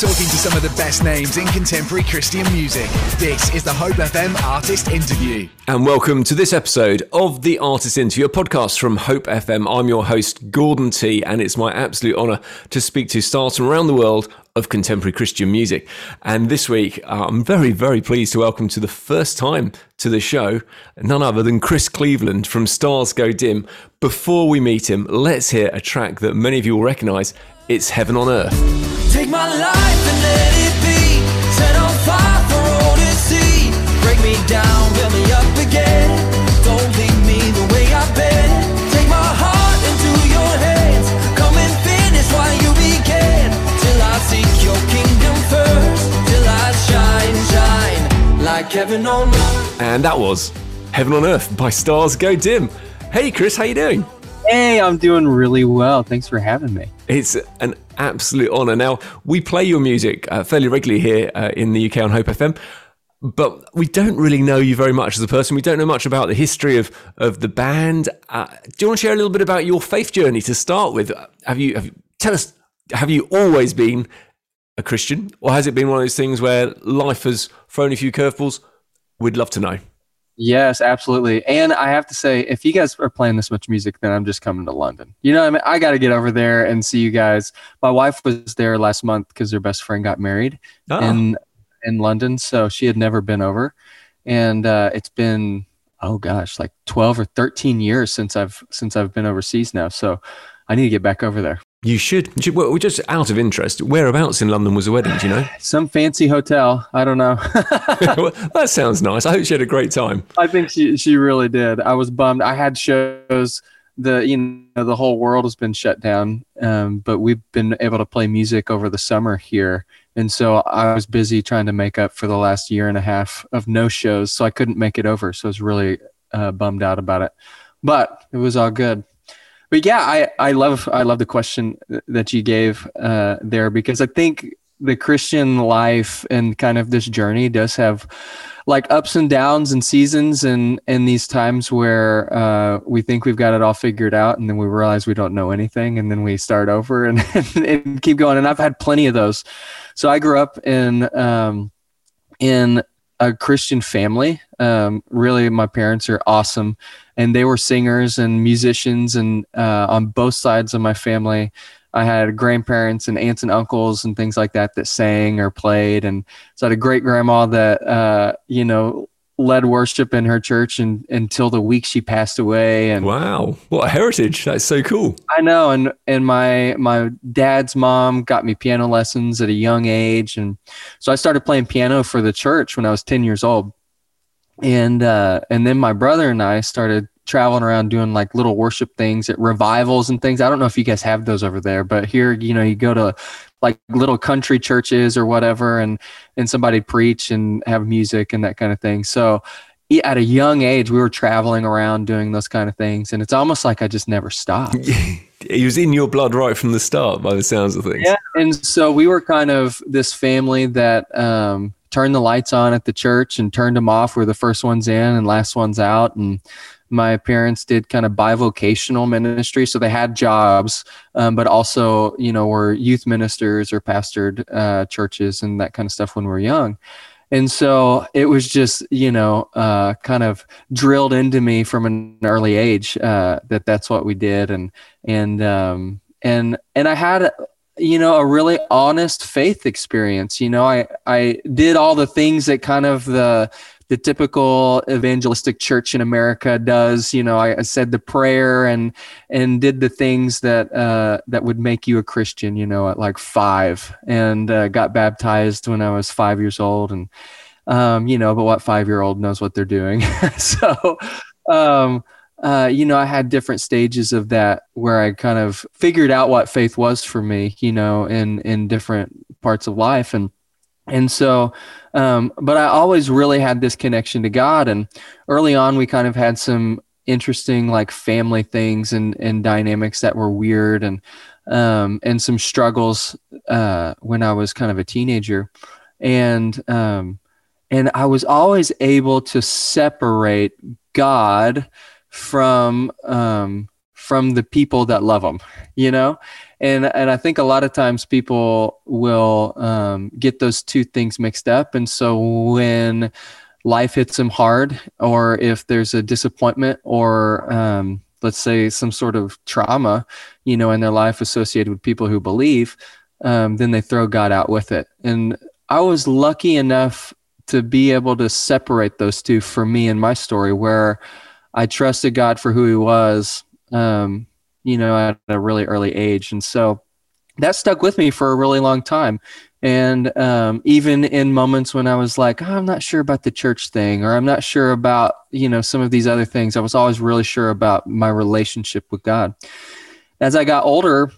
Talking to some of the best names in contemporary Christian music. This is the Hope FM Artist Interview. And welcome to this episode of the Artist Interview, podcast from Hope FM. I'm your host, Gordon T, and it's my absolute honour to speak to stars from around the world of contemporary Christian music. And this week, uh, I'm very, very pleased to welcome to the first time to the show none other than Chris Cleveland from Stars Go Dim. Before we meet him, let's hear a track that many of you will recognise. It's Heaven on Earth. Take my life and let it be. Set on fire for all to see. Break me down, build me up again. Don't leave me the way I've been. Take my heart into your hands. Come and finish you began Till I seek your kingdom first. Till I shine, shine Like heaven on earth. And that was Heaven on Earth by Stars Go Dim. Hey Chris, how you doing? Hey, I'm doing really well. Thanks for having me. It's an absolute honour. Now, we play your music uh, fairly regularly here uh, in the UK on Hope FM, but we don't really know you very much as a person. We don't know much about the history of, of the band. Uh, do you want to share a little bit about your faith journey to start with? Have you, have you tell us, have you always been a Christian, or has it been one of those things where life has thrown a few curveballs? We'd love to know. Yes, absolutely. And I have to say, if you guys are playing this much music, then I'm just coming to London. You know, I mean, I got to get over there and see you guys. My wife was there last month because her best friend got married Oh. in in London, so she had never been over, and uh, it's been oh gosh, like 12 or 13 years since I've since I've been overseas now. So I need to get back over there. You should. you should- Well, just out of interest, whereabouts in London was the wedding? Do you know? Some fancy hotel. I don't know. well, that sounds nice. I hope she had a great time. I think she she really did. I was bummed. I had shows. The you know the whole world has been shut down, um, but we've been able to play music over the summer here, and so I was busy trying to make up for the last year and a half of no shows, so I couldn't make it over. So I was really uh, bummed out about it, but it was all good. But yeah, I I love I love the question that you gave uh, there because I think the Christian life and kind of this journey does have like ups and downs and seasons and and these times where uh, we think we've got it all figured out and then we realize we don't know anything and then we start over and, and keep going and I've had plenty of those. So I grew up in um, in a Christian family. Um, really, my parents are awesome, and they were singers and musicians, and uh, on both sides of my family. I had grandparents and aunts and uncles and things like that that sang or played, and so I had a great grandma that uh, you know led worship in her church and, until the week she passed away. And Wow, what a heritage! That's so cool. I know, and and my my dad's mom got me piano lessons at a young age, and so I started playing piano for the church when I was ten years old, and uh, and then my brother and I started traveling around doing like little worship things at revivals and things. I don't know if you guys have those over there, but here, you know, you go to like little country churches or whatever, and and somebody preach and have music and that kind of thing. So at a young age, we were traveling around doing those kind of things, and it's almost like I just never stopped. It was in your blood right from the start, by the sounds of things. Yeah, and so we were kind of this family that um, turned the lights on at the church and turned them off. We are the first ones in and last ones out, and my parents did kind of bivocational ministry, so they had jobs, um, but also you know were youth ministers or pastored uh, churches and that kind of stuff when we were young. And so it was just, you know, uh, kind of drilled into me from an early age uh, that that's what we did, and and um, and and I had, you know, a really honest faith experience. You know, I I did all the things that kind of the the typical evangelistic church in America does. You know, I, I said the prayer and and did the things that uh, that would make you a Christian. You know, at like five, and uh, got baptized when I was five years old, and um, you know, but what five year old knows what they're doing? so. Um, uh, you know, I had different stages of that where I kind of figured out what faith was for me, you know, in in different parts of life, and and so, um, but I always really had this connection to God, and early on, we kind of had some interesting like family things and and dynamics that were weird, and um, and some struggles uh, when I was kind of a teenager, and um, and I was always able to separate God from um, from the people that love them, you know? And, and I think a lot of times people will um, get those two things mixed up. And so when life hits them hard, or if there's a disappointment or, um, let's say some sort of trauma, you know, in their life associated with people who believe, um, then they throw God out with it. And I was lucky enough to be able to separate those two for me in my story, where I trusted God for who He was, um, you know, at a really early age, and so that stuck with me for a really long time. And um, even in moments when I was like, oh, I'm not sure about the church thing, or I'm not sure about, you know, some of these other things, I was always really sure about my relationship with God. As I got older,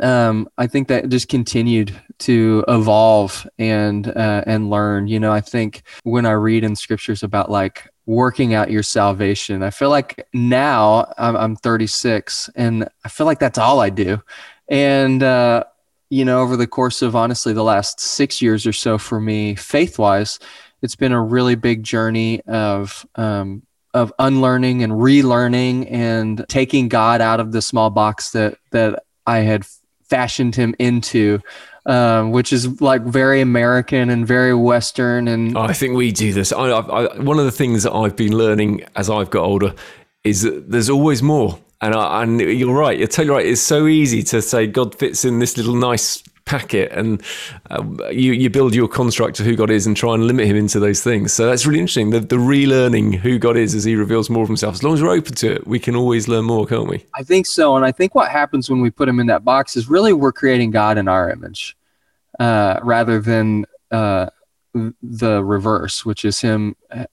um, I think that just continued to evolve and uh, and learn. You know, I think when I read in scriptures about like working out your salvation, I feel like now I'm, I'm 36 and I feel like that's all I do. And uh, you know, over the course of honestly the last six years or so for me, faith wise, it's been a really big journey of um, of unlearning and relearning and taking God out of the small box that that I had fashioned him into, um, which is like very American and very Western. And I think we do this. I, I, one of the things that I've been learning as I've got older is that there's always more. And, I, and you're right. You're totally right. It's so easy to say God fits in this little nice packet and uh, you, you build your construct of who God is and try and limit him into those things. So that's really interesting. The, the relearning who God is as he reveals more of himself. As long as we're open to it, we can always learn more, can't we? I think so. And I think what happens when we put him in that box is really we're creating God in our image uh, rather than uh, the reverse, which is him uh,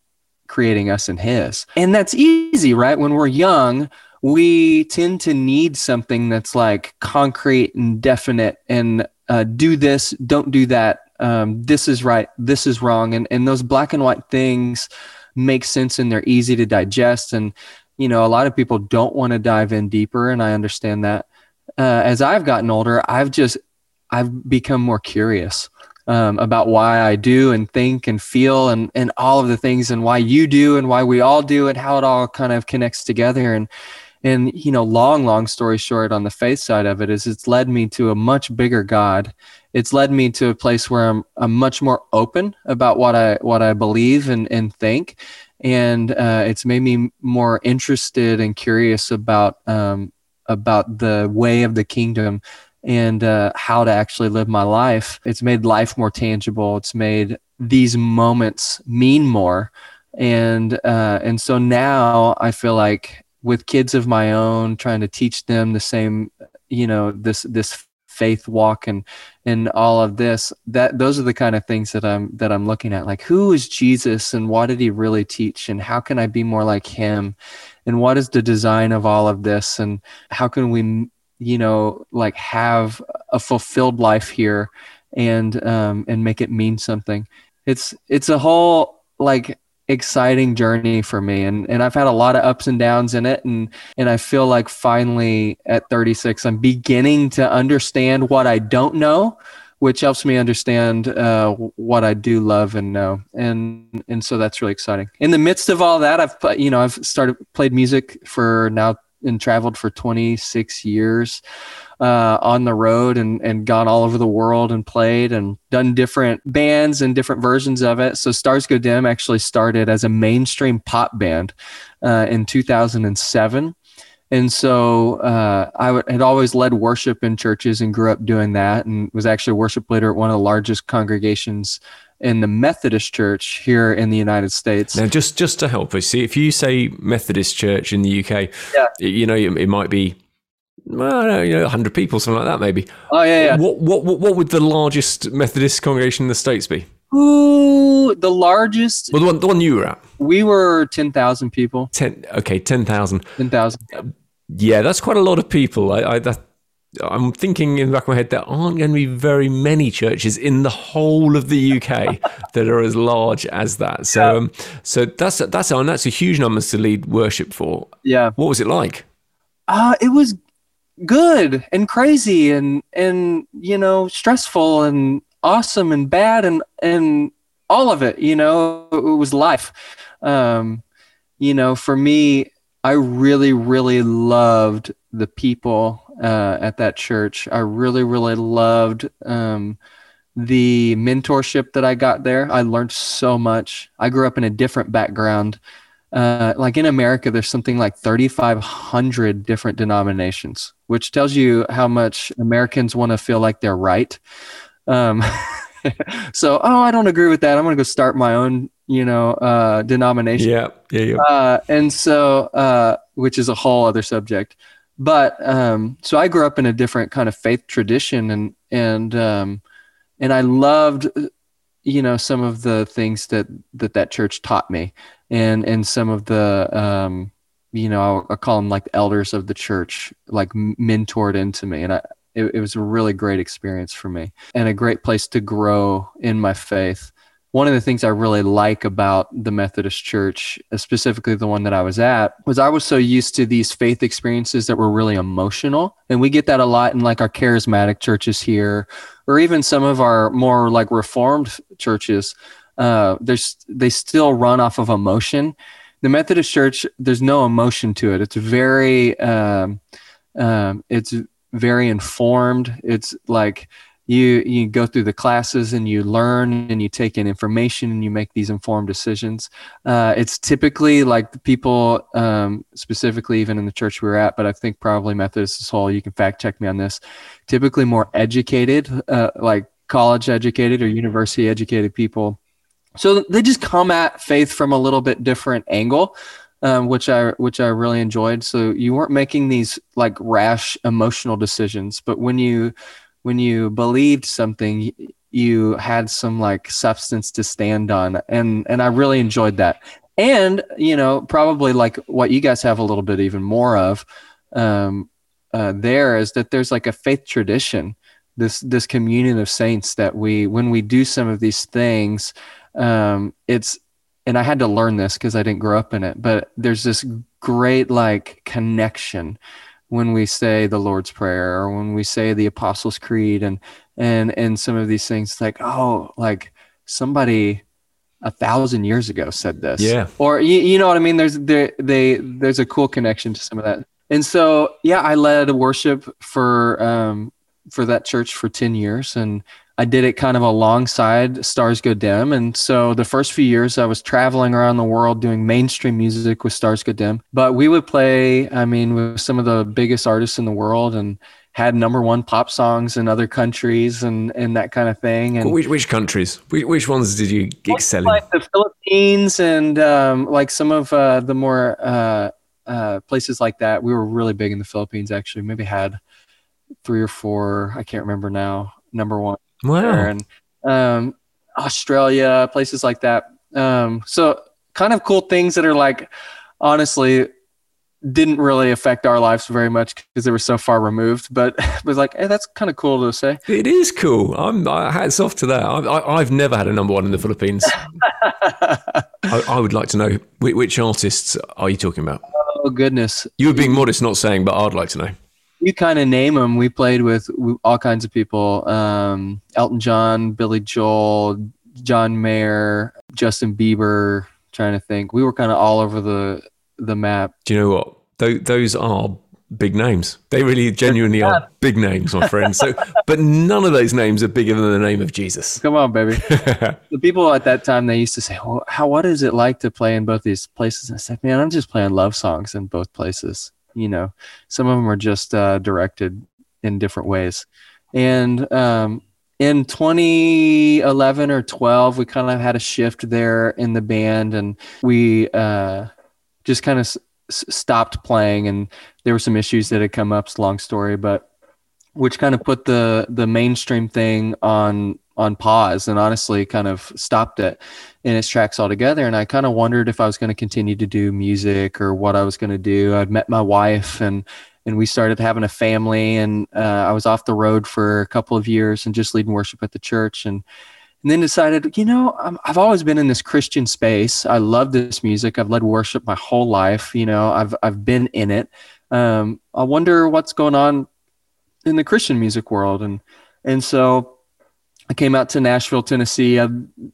creating us in his. And that's easy, right? When we're young, we tend to need something that's like concrete and definite and uh, do this, don't do that. Um, this is right, this is wrong, and and those black and white things make sense and they're easy to digest. And you know, a lot of people don't want to dive in deeper, and I understand that. Uh, as I've gotten older, I've just I've become more curious um, about why I do and think and feel and and all of the things and why you do and why we all do and how it all kind of connects together. And and you know long long story short on the faith side of it is it's led me to a much bigger god. It's led me to a place where i'm, I'm much more open about what i what i believe and, and think. And uh, it's made me more interested and curious about um, about the way of the kingdom and uh, how to actually live my life. It's made life more tangible. It's made these moments mean more. And uh, and so now i feel like with kids of my own trying to teach them the same you know this this faith walk and and all of this that those are the kind of things that i'm that i'm looking at. Like who is jesus and what did he really teach? And how can i be more like him? And what is the design of all of this? And how can we you know like have a fulfilled life here and um and make it mean something. It's it's a whole like exciting journey for me and and I've had a lot of ups and downs in it and and I feel like finally at 36 I'm beginning to understand what I don't know which helps me understand uh, what I do love and know and and so that's really exciting. In the midst of all that I've you know I've started played music for now and traveled for 26 years uh, on the road and, and gone all over the world and played and done different bands and different versions of it. So Stars Go Dim actually started as a mainstream pop band uh, in 2007. And so uh, I w- had always led worship in churches and grew up doing that and was actually a worship leader at one of the largest congregations in the Methodist Church here in the United States. Now, just just to help us, see if you say Methodist Church in the UK, yeah. you know, it might be well, you know, 100 people, something like that, maybe. Oh, yeah, yeah. What, what, what would the largest Methodist congregation in the States be? Ooh, the largest. Well, the one, the one you were at. We were 10,000 people. 10, okay, 10,000. 10,000. Yeah, that's quite a lot of people. I, I, that, I'm thinking in the back of my head, there aren't going to be very many churches in the whole of the UK that are as large as that. So, yeah. um, so that's that's and that's a huge number to lead worship for. Yeah. What was it like? Uh, it was good and crazy and and you know stressful and awesome and bad and and all of it you know it was life um you know for me I really, really loved the people uh, at that church. I really, really loved um, the mentorship that I got there. I learned so much. I grew up in a different background. Uh, like in America, there's something like 3,500 different denominations, which tells you how much Americans want to feel like they're right. Um, so, oh, I don't agree with that. I'm going to go start my own, you know, uh, denomination. Yeah, yeah, yeah. Uh, and so, uh, which is a whole other subject. But um, so I grew up in a different kind of faith tradition, and and um, and I loved, you know, some of the things that that that church taught me, and and some of the um, you know, I'll, I'll call them like elders of the church, like mentored into me, and I it, it was a really great experience for me and a great place to grow in my faith one of the things I really like about the Methodist Church, specifically the one that I was at, was I was so used to these faith experiences that were really emotional. And we get that a lot in like our charismatic churches here, or even some of our more like reformed churches. Uh, there's they still run off of emotion. The Methodist Church, there's no emotion to it. It's very, um, um, it's very informed. It's like you you go through the classes and you learn and you take in information and you make these informed decisions. Uh, it's typically like the people, um, specifically even in the church we were at, but I think probably Methodist as whole. You can fact check me on this. Typically more educated, uh, like college educated or university educated people. So they just come at faith from a little bit different angle um, which I which I really enjoyed. So you weren't making these like rash emotional decisions, but when you when you believed something, you had some like substance to stand on, and and I really enjoyed that. And you know, probably like what you guys have a little bit even more of um, uh, there is that there's like a faith tradition, this this communion of saints that we when we do some of these things, um, it's and I had to learn this because I didn't grow up in it, but there's this great like connection when we say the Lord's Prayer or when we say the Apostles' Creed and and and some of these things like oh like somebody a thousand years ago said this. Yeah. Or you, you know what I mean? There's there they there's a cool connection to some of that. And so yeah I led worship for um for that church for 10 years and I did it kind of alongside Stars Go Dim. And so the first few years I was traveling around the world doing mainstream music with Stars Go Dim. But we would play, I mean, with some of the biggest artists in the world and had number one pop songs in other countries and, and that kind of thing. And which, which countries? Which, which ones did you excel in? Like the Philippines and um, like some of uh, the more uh, uh, places like that. We were really big in the Philippines, actually. Maybe had three or four, I can't remember now, number one Wow. and um, Australia, places like that. Um, so kind of cool things that are like, honestly, didn't really affect our lives very much because they were so far removed. But it was like, hey, that's kind of cool to say. It is cool. I'm I, hats off to that. I, I, I've never had a number one in the Philippines. I, I would like to know which, which artists are you talking about? Oh goodness, You were being modest, not saying, but I'd like to know. You kind of name them. We played with all kinds of people: um, Elton John, Billy Joel, John Mayer, Justin Bieber. Trying to think, we were kind of all over the the map. Do you know what? Those, those are big names. They really genuinely are big names, my friend. So, but none of those names are bigger than the name of Jesus. Come on, baby. the people at that time they used to say, "Well, how what is it like to play in both these places?" And I said, "Man, I'm just playing love songs in both places. You know, some of them are just uh, directed in different ways." And um, in 2011 or 12, we kind of had a shift there in the band, and we uh, just kind of s- stopped playing. And there were some issues that had come up. It's a long story, but which kind of put the the mainstream thing on on pause and honestly kind of stopped it in its tracks altogether. And i kind of wondered if i was going to continue to do music or what i was going to do. I'd met my wife and and we started having a family and uh, i was off the road for a couple of years and just leading worship at the church and and then decided you know I'm, i've always been in this christian space. I love this music. I've led worship my whole life you know i've i've been in it. Um, i wonder what's going on in the Christian music world, and and so I came out to Nashville, Tennessee. I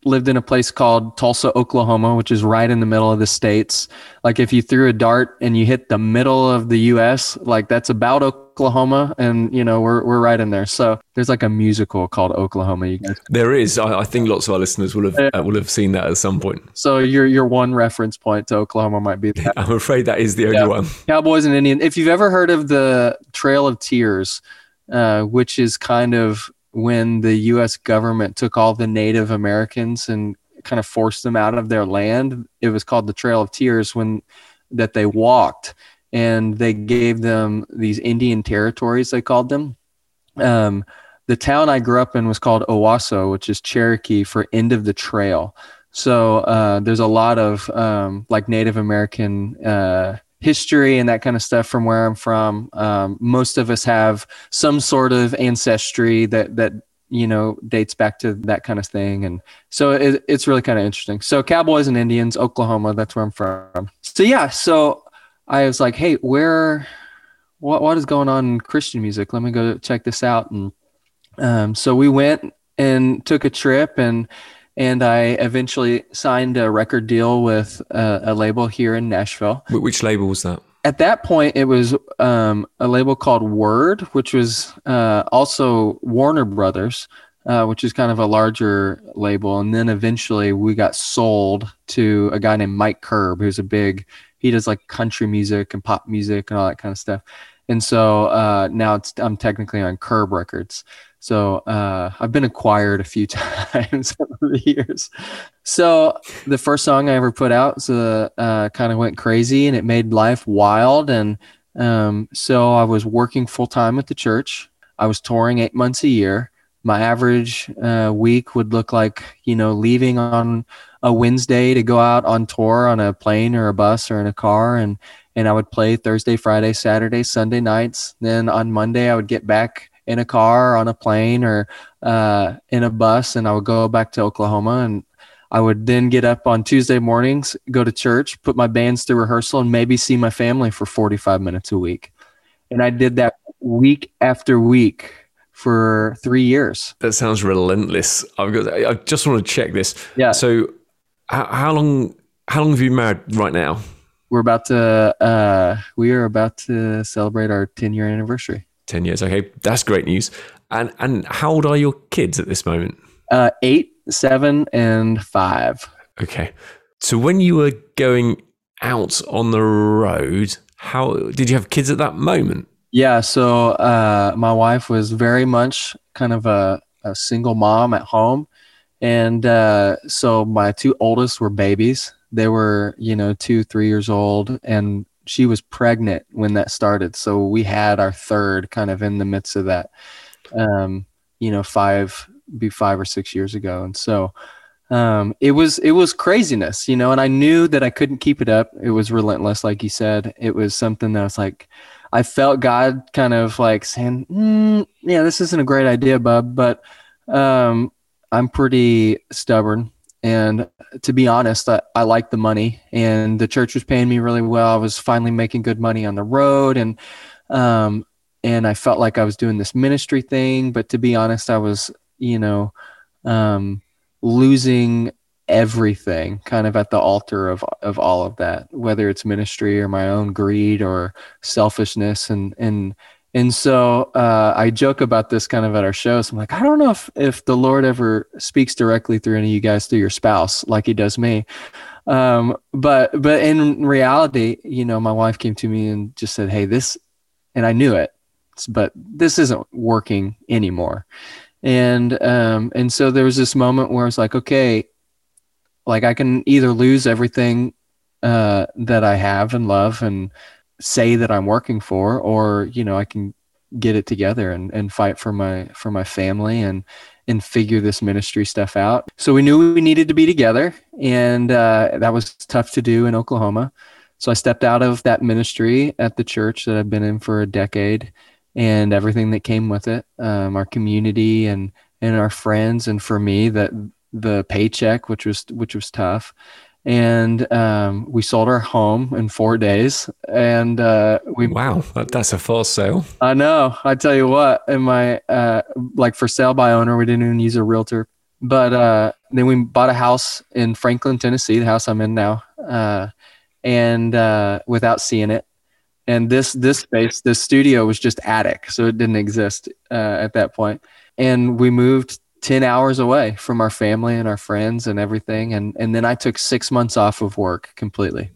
lived in a place called Tulsa, Oklahoma, which is right in the middle of the states. Like if you threw a dart and you hit the middle of the U.S., like that's about Oklahoma, and you know we're we're right in there. So there's like a musical called Oklahoma. You guys. There is. I, I think lots of our listeners will have uh, will have seen that at some point. So your your one reference point to Oklahoma might be that. I'm afraid that is the only Yeah. one. Cowboys and Indians. If you've ever heard of the Trail of Tears, uh, which is kind of when the U.S. government took all the Native Americans and kind of forced them out of their land, it was called the Trail of Tears when that they walked and they gave them these Indian territories. They called them. Um, the town I grew up in was called Owasso, which is Cherokee for end of the trail. So uh, there's a lot of um, like Native American uh, history and that kind of stuff from where I'm from. Um, most of us have some sort of ancestry that that you know dates back to that kind of thing, and so it, it's really kind of interesting. So Cowboys and Indians, Oklahoma, that's where I'm from. So yeah, so I was like, hey, where, what what is going on in Christian music? Let me go check this out, and um, so we went and took a trip and and I eventually signed a record deal with a, a label here in Nashville. Which label was that? At that point, it was um, a label called Word, which was uh, also Warner Brothers, uh, which is kind of a larger label. And then eventually, we got sold to a guy named Mike Curb, who's a big. He does like country music and pop music and all that kind of stuff. And so uh, now it's I'm technically on Curb Records. So uh, I've been acquired a few times over the years. So the first song I ever put out so, uh, kind of went crazy and it made life wild. And um, so I was working full time at the church. I was touring eight months a year. My average uh, week would look like, you know, leaving on a Wednesday to go out on tour on a plane or a bus or in a car. And, and I would play Thursday, Friday, Saturday, Sunday nights. Then on Monday, I would get back in a car, on a plane, or uh, in a bus, and I would go back to Oklahoma. And I would then get up on Tuesday mornings, go to church, put my bands through rehearsal, and maybe see my family for 45 minutes a week. And I did that week after week for three years. That sounds relentless. I've got. I just want to check this. Yeah. So, how, how long? How long have you been married right now? We're about to, uh, we are about to celebrate our 10 year anniversary. Ten years. Okay, that's great news. And and how old are your kids at this moment? Uh, eight, seven, and five. Okay. So when you were going out on the road, how did you have kids at that moment? Yeah, so uh, my wife was very much kind of a, a single mom at home. And uh, so my two oldest were babies. They were, you know, two, three years old. And she was pregnant when that started. So we had our third kind of in the midst of that, um, you know, five, be five or six years ago. And so um, it was, it was craziness, you know, and I knew that I couldn't keep it up. It was relentless. Like you said, it was something that was like, I felt God kind of like saying, mm, "Yeah, this isn't a great idea, bub." But um, I'm pretty stubborn, and to be honest, I, I like the money, and the church was paying me really well. I was finally making good money on the road, and um, and I felt like I was doing this ministry thing. But to be honest, I was, you know, um, losing everything kind of at the altar of of all of that whether it's ministry or my own greed or selfishness and and and so uh, I joke about this kind of at our shows. I'm like, I don't know if, if the Lord ever speaks directly through any of you guys through your spouse like He does me, um, but but in reality, you know, my wife came to me and just said, "Hey, this," and I knew it, but this isn't working anymore, and um, and so there was this moment where I was like, okay, like I can either lose everything uh, that I have and love and say that I'm working for, or you know I can get it together and, and fight for my for my family and and figure this ministry stuff out. So we knew we needed to be together, and uh, that was tough to do in Oklahoma. So I stepped out of that ministry at the church that I've been in for a decade, and everything that came with it, um, our community and and our friends, and for me that the paycheck, which was which was tough, and um, we sold our home in four days. And uh, we wow, that, that's a fast sale. I know. I tell you what, in my uh, like for sale by owner, we didn't even use a realtor. But uh, then we bought a house in Franklin, Tennessee, the house I'm in now, uh, and uh, without seeing it. And this this space, this studio was just attic, so it didn't exist uh, at that point. And we moved 10 hours away from our family and our friends and everything. And, and then I took six months off of work completely.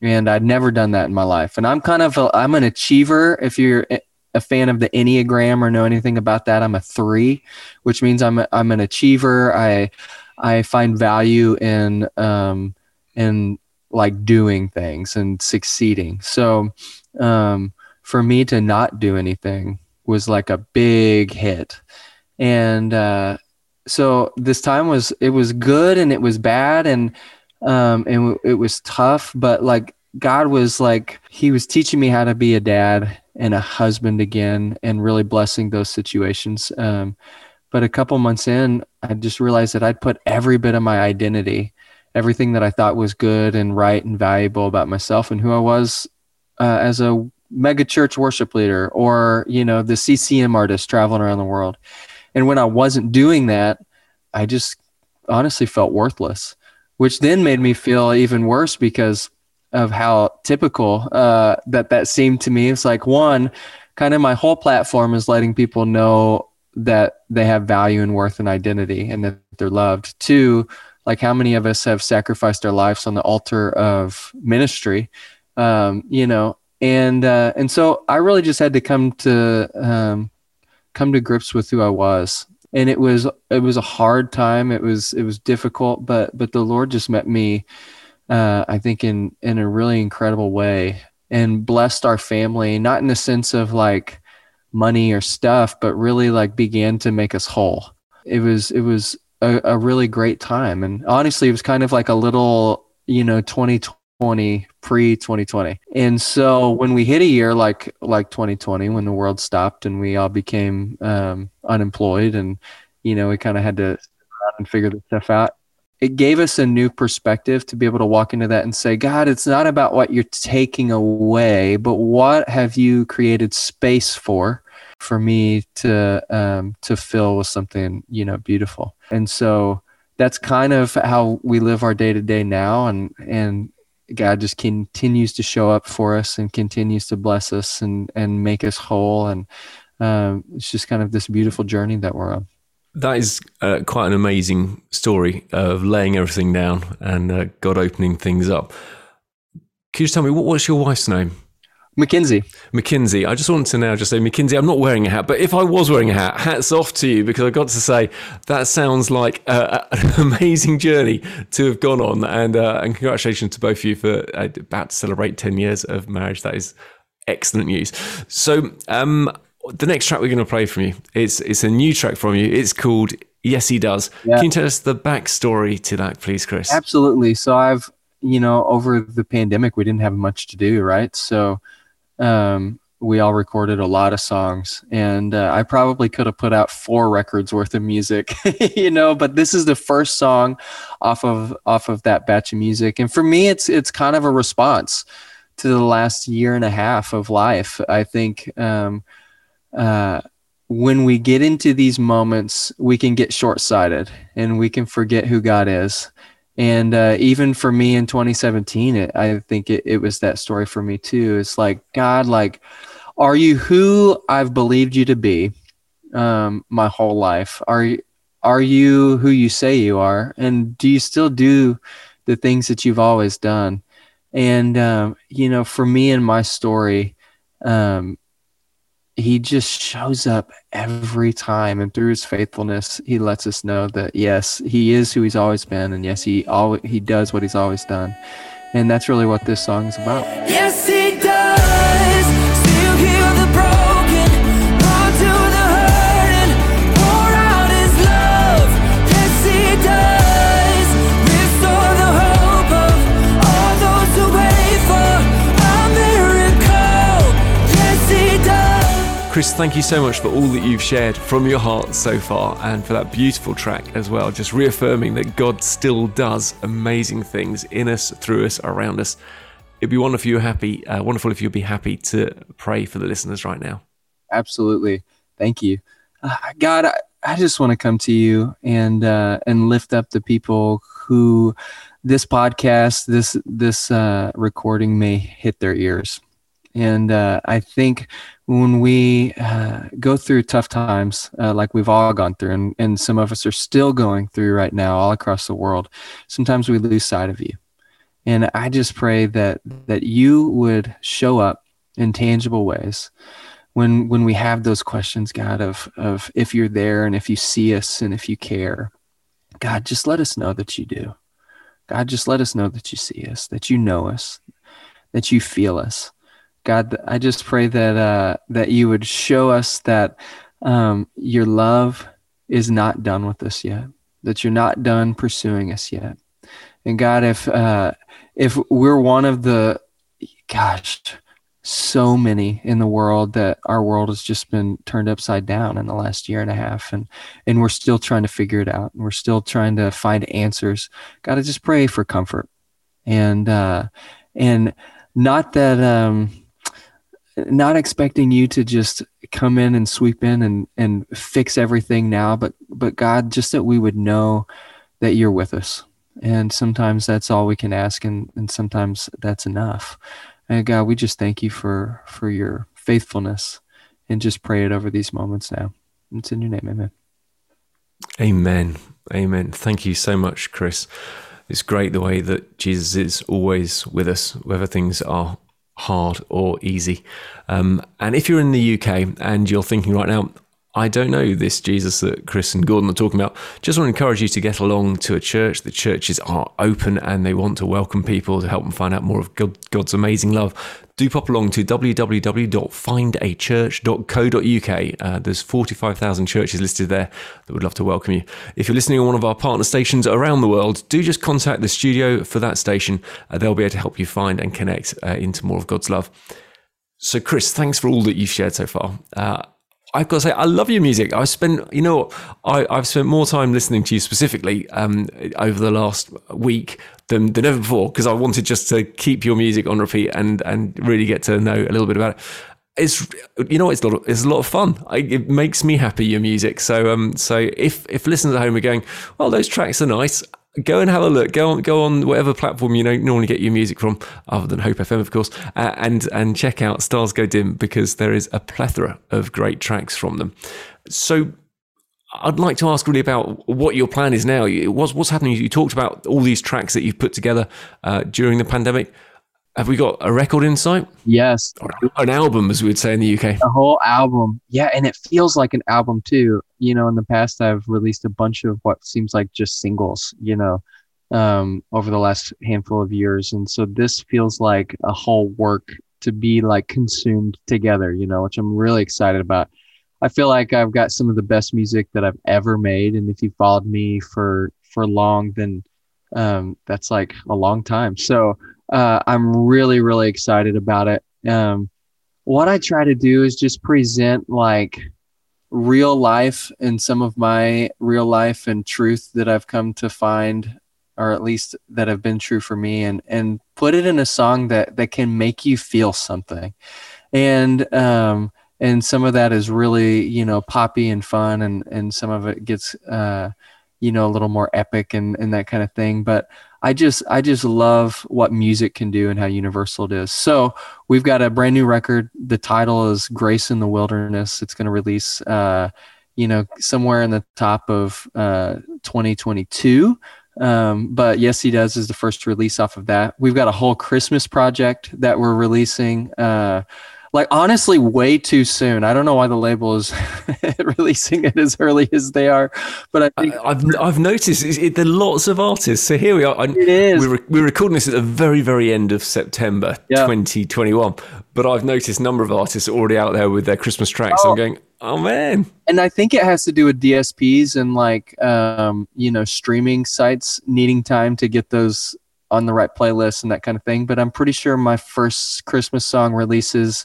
And I'd never done that in my life. And I'm kind of, I'm an achiever. If you're a fan of the Enneagram or know anything about that, I'm a three, which means I'm, a, I'm an achiever. I, I find value in, um, in like doing things and succeeding. So, um, for me to not do anything was like a big hit and uh, so this time was it was good and it was bad and um, and it was tough but like god was like he was teaching me how to be a dad and a husband again and really blessing those situations um, but a couple months in i just realized that i'd put every bit of my identity everything that i thought was good and right and valuable about myself and who i was uh, as a mega church worship leader or you know the ccm artist traveling around the world and when I wasn't doing that, I just honestly felt worthless, which then made me feel even worse because of how typical uh, that that seemed to me. It's like one, kind of my whole platform is letting people know that they have value and worth and identity and that they're loved. Two, like how many of us have sacrificed our lives on the altar of ministry, um, you know, and uh, and so I really just had to come to um, come to grips with who I was. And it was it was a hard time. It was it was difficult, but but the Lord just met me uh, I think in in a really incredible way and blessed our family, not in the sense of like money or stuff, but really like began to make us whole. It was it was a, a really great time. And honestly, it was kind of like a little, you know, 2020 2020 pre 2020 and so when we hit a year like like 2020 when the world stopped and we all became um, unemployed and you know we kind of had to and figure this stuff out it gave us a new perspective to be able to walk into that and say god it's not about what you're taking away but what have you created space for for me to um, to fill with something you know beautiful? And so that's kind of how we live our day to day now and and God just continues to show up for us and continues to bless us and and make us whole. And um, it's just kind of this beautiful journey that we're on. That is uh, quite an amazing story of laying everything down and uh, God opening things up. Can you tell me what, what's your wife's name? Mackenzie. Mackenzie. I just want to now just say, Mackenzie, I'm not wearing a hat, but if I was wearing a hat, hats off to you because I've got to say that sounds like uh, an amazing journey to have gone on. And, uh, and congratulations to both of you for uh, about to celebrate 10 years of marriage. That is excellent news. So, um, the next track we're going to play from you, it's, it's a new track from you. It's called Yes, He Does. Yeah. Can you tell us the backstory to that, please, Chris? Absolutely. So, I've, you know, over the pandemic, we didn't have much to do, right? So, um, we all recorded a lot of songs and uh, i probably could have put out four records worth of music you know but this is the first song off of off of that batch of music. And for me it's it's kind of a response to the last year and a half of life i think um, uh, when we get into these moments we can get short-sighted and we can forget who god is and uh, even for me in 2017 it, i think it, it was that story for me too. It's like god like are you who i've believed you to be um, my whole life? Are you are you who you say you are? And do you still do the things that you've always done? And um, you know for me and my story um, he just shows up every time and through his faithfulness he lets us know that yes he is who he's always been and yes he always he does what he's always done. And that's really what this song is about. Yes Chris, thank you so much for all that you've shared from your heart so far and for that beautiful track as well. Just reaffirming that God still does amazing things in us, through us, around us. It'd be wonderful if you were happy, uh, wonderful if you'd be happy to pray for the listeners right now. Absolutely. Thank you. Uh, God, I, I just want to come to you and uh, and lift up the people who this podcast, this this uh, recording may hit their ears. And uh, I think when we uh, go through tough times, uh, like we've all gone through, and, and some of us are still going through right now, all across the world, sometimes we lose sight of you. And I just pray that that you would show up in tangible ways when when we have those questions, God, of of if you're there and if you see us and if you care. God, just let us know that you do. God, just let us know that you see us, that you know us, that you feel us. God, I just pray that uh, that you would show us that um, your love is not done with us yet, that you're not done pursuing us yet. And God, if uh, if we're one of the, gosh, so many in the world that our world has just been turned upside down in the last year and a half and and we're still trying to figure it out and we're still trying to find answers god i just pray for comfort and uh and not that um not expecting you to just come in and sweep in and and fix everything now but but god just that we would know that you're with us and sometimes that's all we can ask and and sometimes that's enough and God, we just thank you for for your faithfulness and just pray it over these moments now. It's in your name, amen. Amen. Amen. Thank you so much, Chris. It's great the way that Jesus is always with us, whether things are hard or easy. Um, and if you're in the UK and you're thinking right now, I don't know this Jesus that Chris and Gordon are talking about. Just want to encourage you to get along to a church. The churches are open and they want to welcome people to help them find out more of God, God's amazing love. Do pop along to www.findachurch.co.uk. Uh, there's 45,000 churches listed there that would love to welcome you. If you're listening on one of our partner stations around the world, do just contact the studio for that station. Uh, they'll be able to help you find and connect uh, into more of God's love. So, Chris, thanks for all that you've shared so far. Uh, I've got to say, I love your music. I've spent, you know, I, have spent more time listening to you specifically um, over the last week than, than ever before because I wanted just to keep your music on repeat and and really get to know a little bit about it. It's you know it's a lot of, it's a lot of fun. I, it makes me happy your music. So um so if if listeners at home are going, well those tracks are nice go and have a look. Go on, go on whatever platform you know normally get your music from, other than Hope FM, of course, uh, and and check out Stars Go Dim because there is a plethora of great tracks from them. So. I'd like to ask really about what your plan is now. What's, what's happening? You talked about all these tracks that you've put together uh, during the pandemic. Have we got a record in sight? Yes. Or an album, as we would say in the UK. A whole album. Yeah, and it feels like an album too. You know, in the past I've released a bunch of what seems like just singles, you know, um, over the last handful of years. And so this feels like a whole work to be like consumed together, you know, which I'm really excited about. I feel like I've got some of the best music that I've ever made. And if you followed me for for long, then um, that's like a long time. So uh, I'm really, really excited about it. Um, what I try to do is just present like real life and some of my real life and truth that I've come to find, or at least that have been true for me, and and put it in a song that that can make you feel something, and um, and some of that is really you know poppy and fun, and and some of it gets uh, you know a little more epic and and that kind of thing, but I just I just love what music can do and how universal it is. So we've got a brand new record. The title is Grace in the Wilderness. It's going to release, uh, you know, somewhere in the top of uh, 2022. Um, but yes, he does is the first release off of that. We've got a whole Christmas project that we're releasing. Uh, like honestly way too soon. I don't know why the label is releasing it as early as they are, but I have I've noticed it, there are lots of artists. So here we are. I, it is. We're, we're recording this at the very very end of September yeah. 2021, but I've noticed a number of artists already out there with their Christmas tracks. Oh. I'm going, oh man. And I think it has to do with DSPs and like um, you know streaming sites needing time to get those on the right playlist and that kind of thing. But I'm pretty sure my first Christmas song releases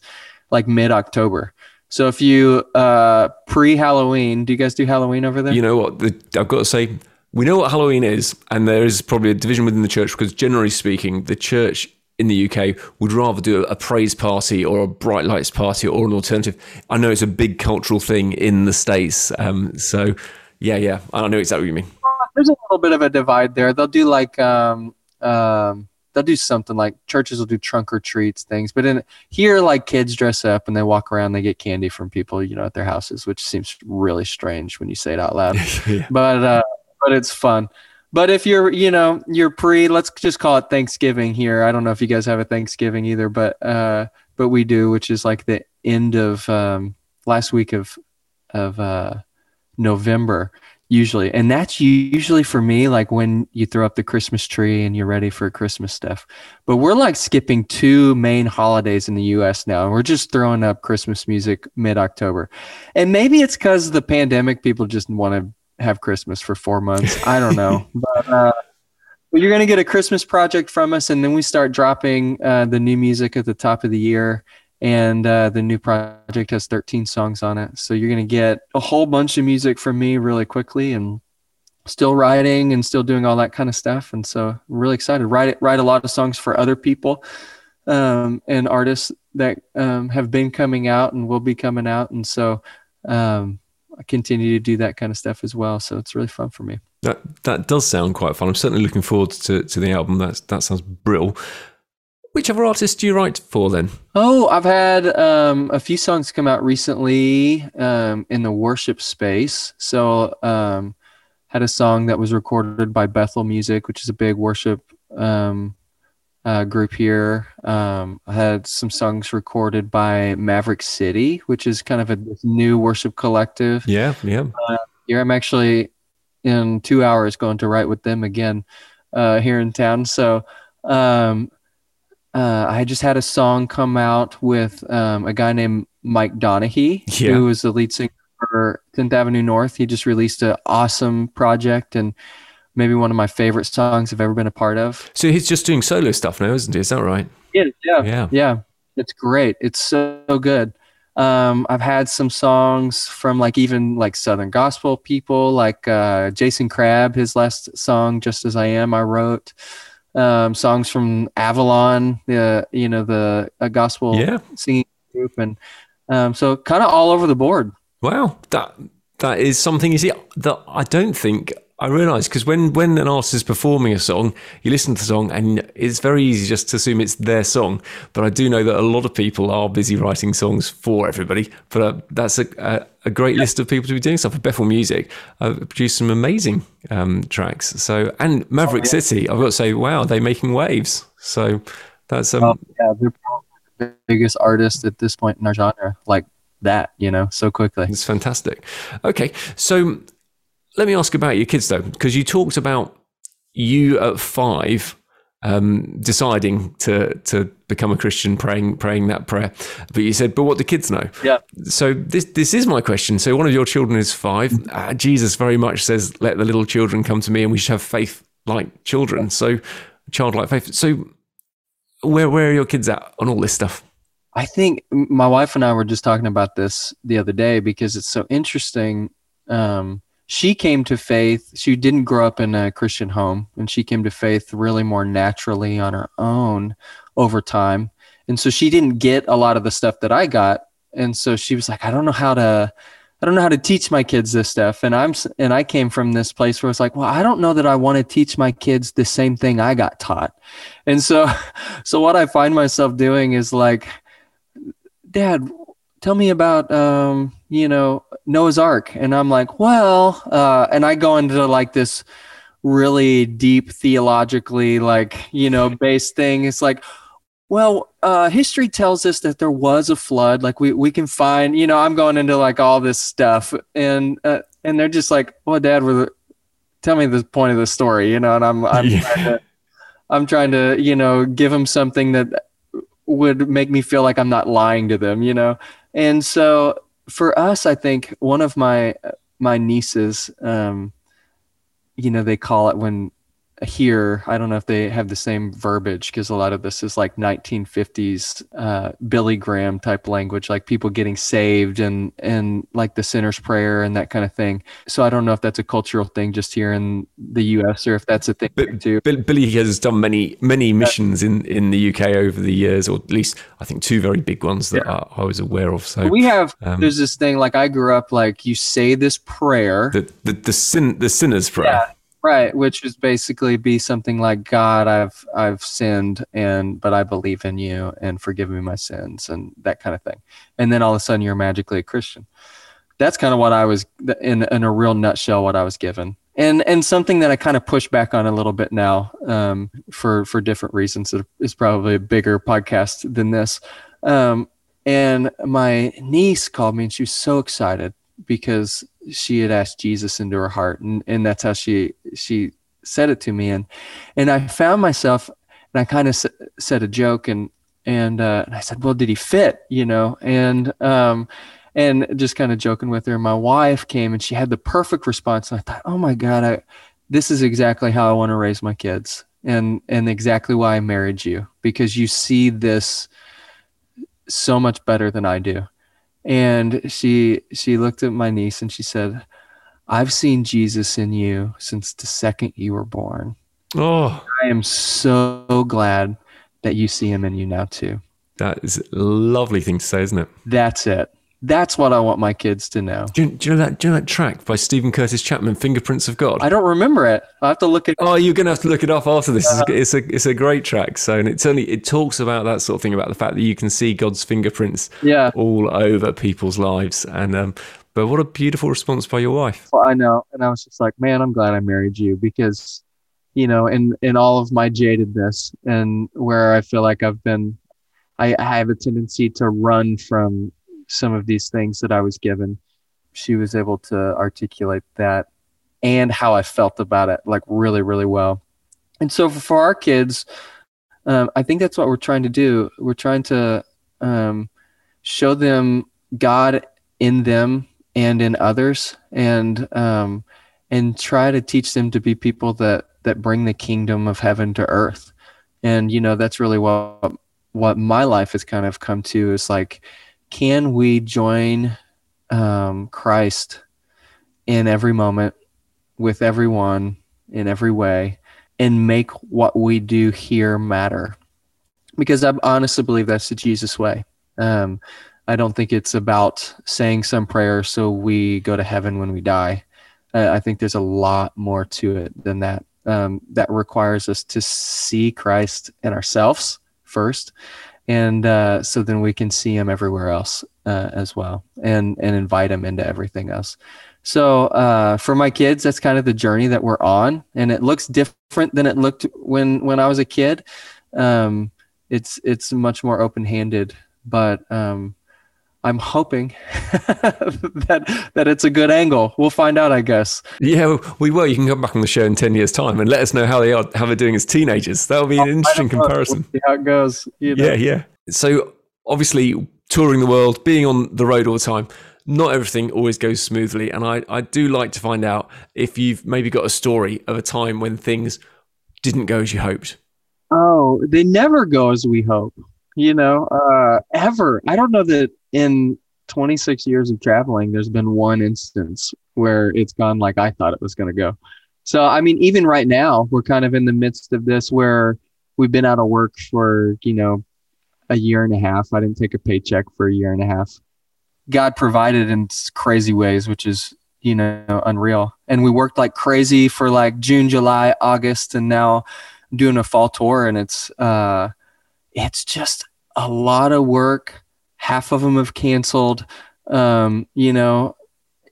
like mid October. So if you uh, pre Halloween, do you guys do Halloween over there? You know what? The, I've got to say, we know what Halloween is, and there is probably a division within the church because, generally speaking, the church in the UK would rather do a praise party or a bright lights party or an alternative. I know it's a big cultural thing in the States. Um, so, yeah, yeah, I know exactly what you mean. There's a little bit of a divide there. They'll do like, um, um, they'll do something like churches will do trunk or treats things, but in here, like kids dress up and they walk around, they get candy from people, you know, at their houses, which seems really strange when you say it out loud. yeah. But, uh, but it's fun. But if you're, you know, you're pre, let's just call it Thanksgiving here. I don't know if you guys have a Thanksgiving either, but uh, but we do, which is like the end of um, last week of of uh, November usually, and that's usually for me like when you throw up the Christmas tree and you're ready for Christmas stuff. But we're like skipping two main holidays in the U.S. now, and we're just throwing up Christmas music mid October, and maybe it's because of the pandemic. People just want to have Christmas for four months. I don't know, but, uh, but you're gonna get a Christmas project from us, and then we start dropping uh, the new music at the top of the year. And uh, the new project has 13 songs on it, so you're gonna get a whole bunch of music from me really quickly, and still writing and still doing all that kind of stuff. And so I'm really excited. Write write a lot of songs for other people um, and artists that um, have been coming out and will be coming out, and so. Um, I continue to do that kind of stuff as well. So it's really fun for me. That that does sound quite fun. I'm certainly looking forward to, to the album. That that sounds brill. Which other artists do you write for then? Oh, I've had um, a few songs come out recently um, in the worship space. So um, had a song that was recorded by Bethel Music, which is a big worship um, uh, group here. Um, I had some songs recorded by Maverick City, which is kind of a new worship collective. Yeah, yeah. Here I'm actually in two hours going to write with them again uh, here in town. So um, uh, I just had a song come out with um, a guy named Mike Donehey, Yeah. who was the lead singer for 10th Avenue North. He just released an awesome project and maybe one of my favorite songs I've ever been a part of. So he's just doing solo stuff now, isn't he? Is that right? Yeah, yeah, Yeah. yeah. It's great. It's so, good. Um, I've had some songs from like even like Southern gospel people, like uh, Jason Crabb. His last song, "Just as I Am," I wrote. Um, songs from Avalon, the you know the a gospel Yeah. singing group, and um, so kind of all over the board. Wow, that that is something. You see, that I don't think I realise because when when an artist is performing a song, you listen to the song and it's very easy just to assume it's their song. But I do know that a lot of people are busy writing songs for everybody. But uh, that's a, a a great list of people to be doing stuff. For Bethel Music uh, produced some amazing um, tracks. So and Maverick City, I've got to say, wow, they're making waves. So that's um, Um, yeah, they're probably the biggest artist at this point in our genre, like that, you know, so quickly. It's fantastic. Okay, so let me ask about your kids though, because you talked about you at five um, deciding to to become a Christian, praying praying that prayer. But you said, but what do kids know? Yeah. So this this is my question. So one of your children is five. Uh, Jesus very much says, "Let the little children come to me," and we should have faith like children. So childlike faith. So where where are your kids at on all this stuff? I think my wife and I were just talking about this the other day because it's so interesting. Um, she came to faith. She didn't grow up in a Christian home, and she came to faith really more naturally on her own over time. And so she didn't get a lot of the stuff that I got. And so she was like, I don't know how to, I don't know how to teach my kids this stuff. And I'm, and I came from this place where it's like, well, I don't know that I want to teach my kids the same thing I got taught. And so, so what I find myself doing is like, Dad, tell me about um, you know Noah's Ark, and I'm like, well, uh, and I go into like this really deep theologically like you know based thing. It's like, well, uh, history tells us that there was a flood. Like we we can find, you know, I'm going into like all this stuff, and uh, and they're just like, well, Dad, we're tell me the point of the story, you know, and I'm I'm Yeah. trying to I'm trying to you know give them something that would make me feel like I'm not lying to them, you know. And so for us, I think one of my my nieces, um, you know, they call it when here i don't know if they have the same verbiage because a lot of this is like 1950s uh, billy graham type language like people getting saved and and like the sinner's prayer and that kind of thing so i don't know if that's a cultural thing just here in the us or if that's a thing But too Bill- Billy has done many many missions in, in the UK over the years, or at least I think two very big ones that I, I was aware of. So we have Um, there's this thing like i grew up like you say this prayer the the the sin the sinner's prayer. Yeah. Right which is basically be something like god i've i've sinned and but i believe in you and forgive me my sins and that kind of thing. And then all of a sudden you're magically a christian. That's kind of what i was in in a real nutshell what i was given. And and something that i kind of push back on a little bit now um, for for different reasons it is probably a bigger podcast than this. Um, and my niece called me and she was so excited because she had asked Jesus into her heart and, and that's how she she said it to me. And and I found myself and I kind of s- said a joke and and uh, and I said well did he fit? You know? And um and just kind of joking with her my wife came and she had the perfect response and I thought oh my god I this is exactly how I want to raise my kids and and exactly why I married you because you see this so much better than I do and she she looked at my niece and she said i've seen jesus in you since the second you were born. Oh, i am so glad that you see him in you now too. That is a lovely thing to say, isn't it? that's it that's what i want my kids to know Do you, do you know that? Do you know that track by Steven Curtis Chapman, "Fingerprints of God"? i don't remember it i have to look at Oh, you're going to have to look it up after this. It's, a, it's a it's a great track. So, and it's only it talks about that sort of thing about the fact that you can see God's fingerprints yeah all over people's lives. And um, but what a beautiful response by your wife. Well, I know. And I was just like, man, I'm glad I married you because, you know, in, in all of my jadedness and where I feel like I've been, I have a tendency to run from some of these things that I was given. She was able to articulate that and how I felt about it, like really, really well. And so for, our kids, um, I think that's what we're trying to do. We're trying to um, show them God in them and in others and um and try to teach them to be people that that bring the kingdom of heaven to earth and you know that's really what what my life has kind of come to is like can we join um christ in every moment with everyone in every way and make what we do here matter because i honestly believe that's the jesus way um I don't think it's about saying some prayer so we go to heaven when we die. Uh, I think there's a lot more to it than that. Um, that requires us to see Christ in ourselves first, and uh, so then we can see Him everywhere else uh, as well, and and invite Him into everything else. So uh, for my kids, that's kind of the journey that we're on, and it looks different than it looked when when I was a kid. Um, it's it's much more open handed, but um, I'm hoping that that it's a good angle. We'll find out, I guess. Yeah, we will. You can come back on the show in ten years' time and let us know how they are, how they're doing as teenagers. That'll be an interesting comparison. We'll see how it goes. You know? Yeah, yeah. So obviously, touring the world, being on the road all the time, not everything always goes smoothly. And I, I do like to find out if you've maybe got a story of a time when things didn't go as you hoped. Oh, they never go as we hope. You know, uh, ever. I don't know that in 26 years of traveling, there's been one instance where it's gone like I thought it was going to go. So, I mean, even right now, we're kind of in the midst of this where we've been out of work for, you know, a year and a half. I didn't take a paycheck for a year and a half. God provided in crazy ways, which is, you know, unreal. And we worked like crazy for like June, July, August, and now doing a fall tour. And it's, uh, it's just a lot of work. Half of them have canceled. Um, you know,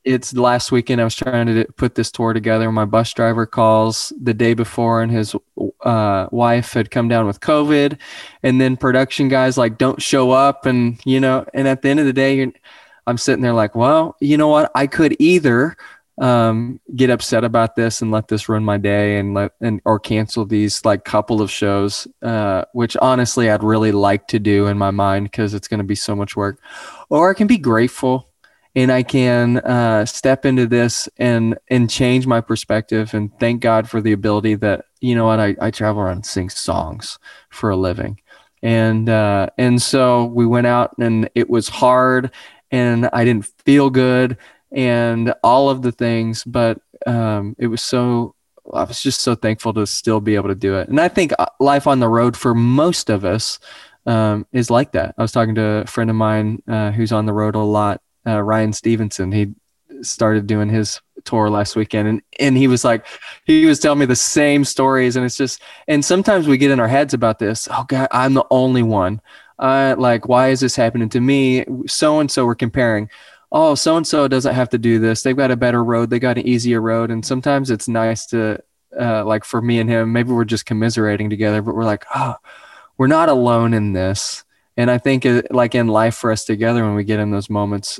it's last weekend. I was trying to put this tour together. My bus driver calls the day before, and his uh, wife had come down with COVID. And then production guys like don't show up, and you know. And at the end of the day, I'm sitting there like, well, you know what? I could either um, get upset about this and let this ruin my day and let and or cancel these like couple of shows, uh, which honestly I'd really like to do in my mind because it's going to be so much work, or I can be grateful and I can uh, step into this and and change my perspective and thank God for the ability that you know what? I, I travel around and sing songs for a living. And, uh, and so we went out and it was hard and I didn't feel good and all of the things, but, um, it was so, I was just so thankful to still be able to do it. And I think uh, life on the road for most of us, um, is like that. I was talking to a friend of mine, uh, who's on the road a lot, uh, Ryan Stevenson. He started doing his tour last weekend and and he was like he was telling me the same stories and it's just and sometimes we get in our heads about this oh god i'm the only one uh like why is this happening to me so and so we're comparing oh so and so doesn't have to do this they've got a better road they got an easier road and sometimes it's nice to uh like for me and him maybe we're just commiserating together but we're like oh we're not alone in this and I think, uh, like in life for us together, when we get in those moments,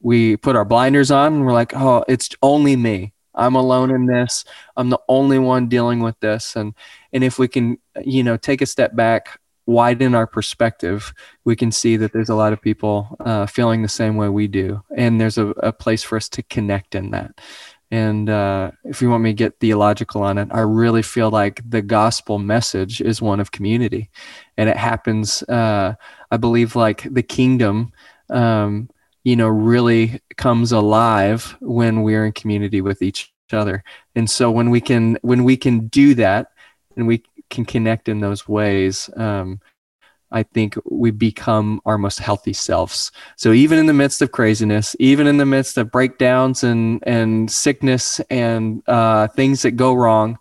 we put our blinders on and we're like, oh, it's only me. I'm alone in this. I'm the only one dealing with this. And, and if we can, you know, take a step back, widen our perspective, we can see that there's a lot of people uh, feeling the same way we do. And there's a, a place for us to connect in that. And uh, if you want me to get theological on it, I really feel like the gospel message is one of community. And it happens, uh, I believe, like the kingdom, um, you know, really comes alive when we're in community with each other. And so when we can, when we can do that and we can connect in those ways, um, I think we become our most healthy selves. So even in the midst of craziness, even in the midst of breakdowns and and sickness and uh, things that go wrong,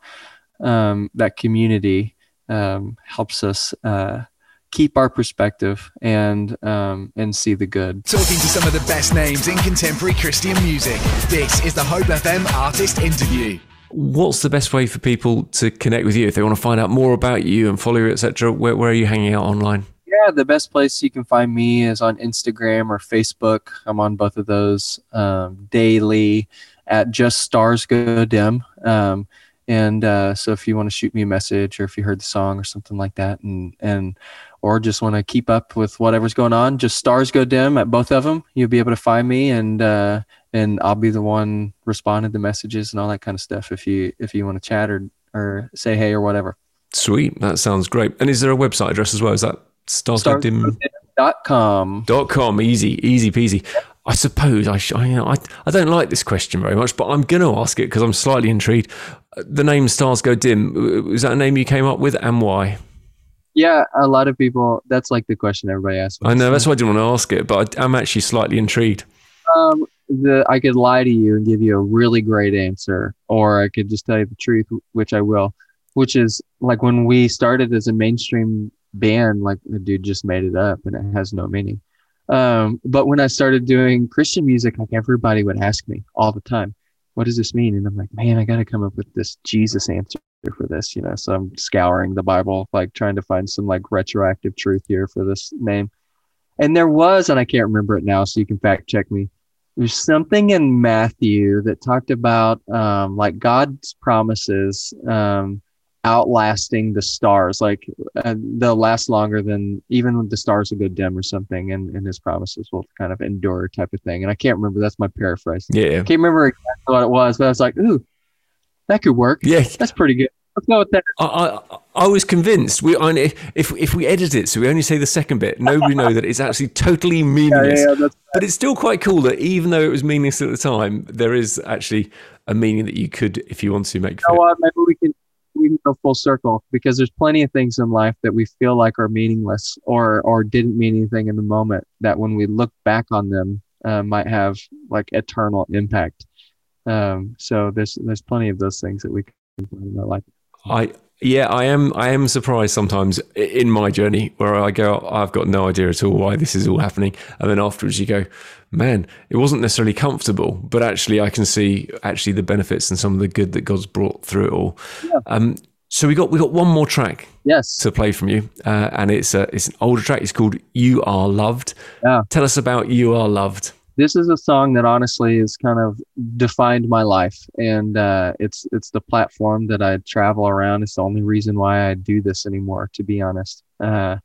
um, that community um, helps us uh, keep our perspective and um, and see the good. Talking to some of the best names in contemporary Christian music. This is the Hope FM artist interview. What's the best way for people to connect with you if they want to find out more about you and follow you, etc.? Where, where are you hanging out online? Yeah, the best place you can find me is on Instagram or Facebook. I'm on both of those um, daily at just stars go dim. Um, and uh, so if you want to shoot me a message or if you heard the song or something like that, and and or just want to keep up with whatever's going on, just stars go dim at both of them. You'll be able to find me and uh, and I'll be the one responding to messages and all that kind of stuff if you if you want to chat or or say hey or whatever. Sweet, that sounds great. And is there a website address as well? Is that starsgodim.com? Dot com. Dot com. Easy, easy peasy. I suppose I, sh- I, you know, I, I don't like this question very much, but I'm going to ask it because I'm slightly intrigued. The name Stars Go Dim, is that a name you came up with and why? Yeah, a lot of people, that's like the question everybody asks. I know, that's why I didn't want to ask it, but I, I'm actually slightly intrigued. Um, the I could lie to you and give you a really great answer, or I could just tell you the truth, which I will. Which is like when we started as a mainstream band, like the dude just made it up and it has no meaning. Um, but when I started doing Christian music, like everybody would ask me all the time, "What does this mean?" And I'm like, "Man, I got to come up with this Jesus answer for this," you know. So I'm scouring the Bible, like trying to find some like retroactive truth here for this name. And there was, and I can't remember it now, so you can fact check me there's something in Matthew that talked about um, like God's promises um, outlasting the stars, like uh, they'll last longer than even when the stars will go dim or something, and, and His promises will kind of endure, type of thing. And I can't remember. That's my paraphrase. Yeah, I can't remember exactly what it was, but I was like, ooh, that could work. Yeah, that's pretty good. Let's go with that. I, I, I was convinced. We I, if if we edit it, so we only say the second bit, nobody know that it's actually totally meaningless. Yeah, yeah, that's but it's still quite cool that even though it was meaningless at the time, there is actually a meaning that you could, if you want to, make. You know what? Maybe we can we can go full circle because there's plenty of things in life that we feel like are meaningless or or didn't mean anything in the moment that when we look back on them uh, might have like eternal impact. Um, so there's there's plenty of those things that we can find in our life. I yeah, I am. I am surprised sometimes in my journey where I go, I've got no idea at all why this is all happening, and then afterwards you go, man, it wasn't necessarily comfortable, but actually I can see actually the benefits and some of the good that God's brought through it all. Yeah. Um, so we got we got one more track Yes. to play from you, uh, and it's a, it's an older track. It's called "You Are Loved." Yeah. Tell us about "You Are Loved." This is a song that honestly has kind of defined my life. And uh, it's it's the platform that i travel around. It's the only reason why i do this anymore to be honest. Uh,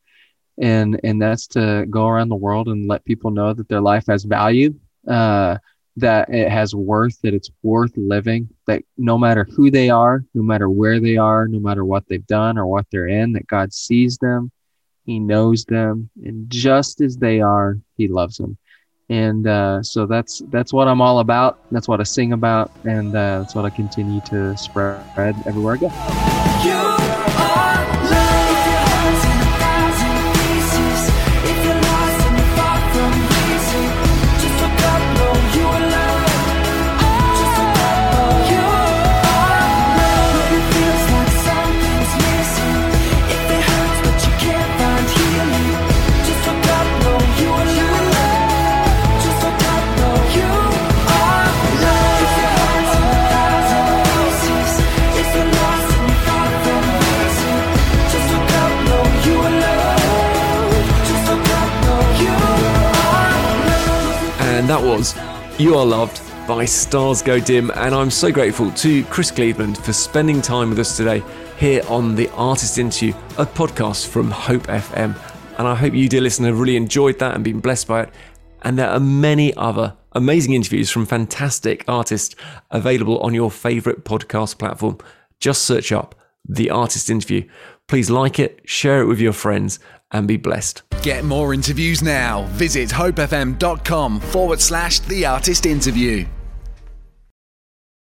and and that's to go around the world and let people know that their life has value uh, that it has worth, that it's worth living, that no matter who they are, no matter where they are, no matter what they've done or what they're in, that God sees them, He knows them, and just as they are, He loves them. And uh, so that's that's what I'm all about. That's what I sing about, and uh, that's what I continue to spread everywhere I go. You Are Loved by Stars Go Dim. And I'm so grateful to Chris Cleveland for spending time with us today here on the Artist Interview, a podcast from Hope FM. And I hope you, dear listener, have really enjoyed that and been blessed by it. And there are many other amazing interviews from fantastic artists available on your favourite podcast platform. Just search up The Artist Interview. Please like it, share it with your friends, and be blessed. Get more interviews now. Visit hopefm.com forward slash the artist interview.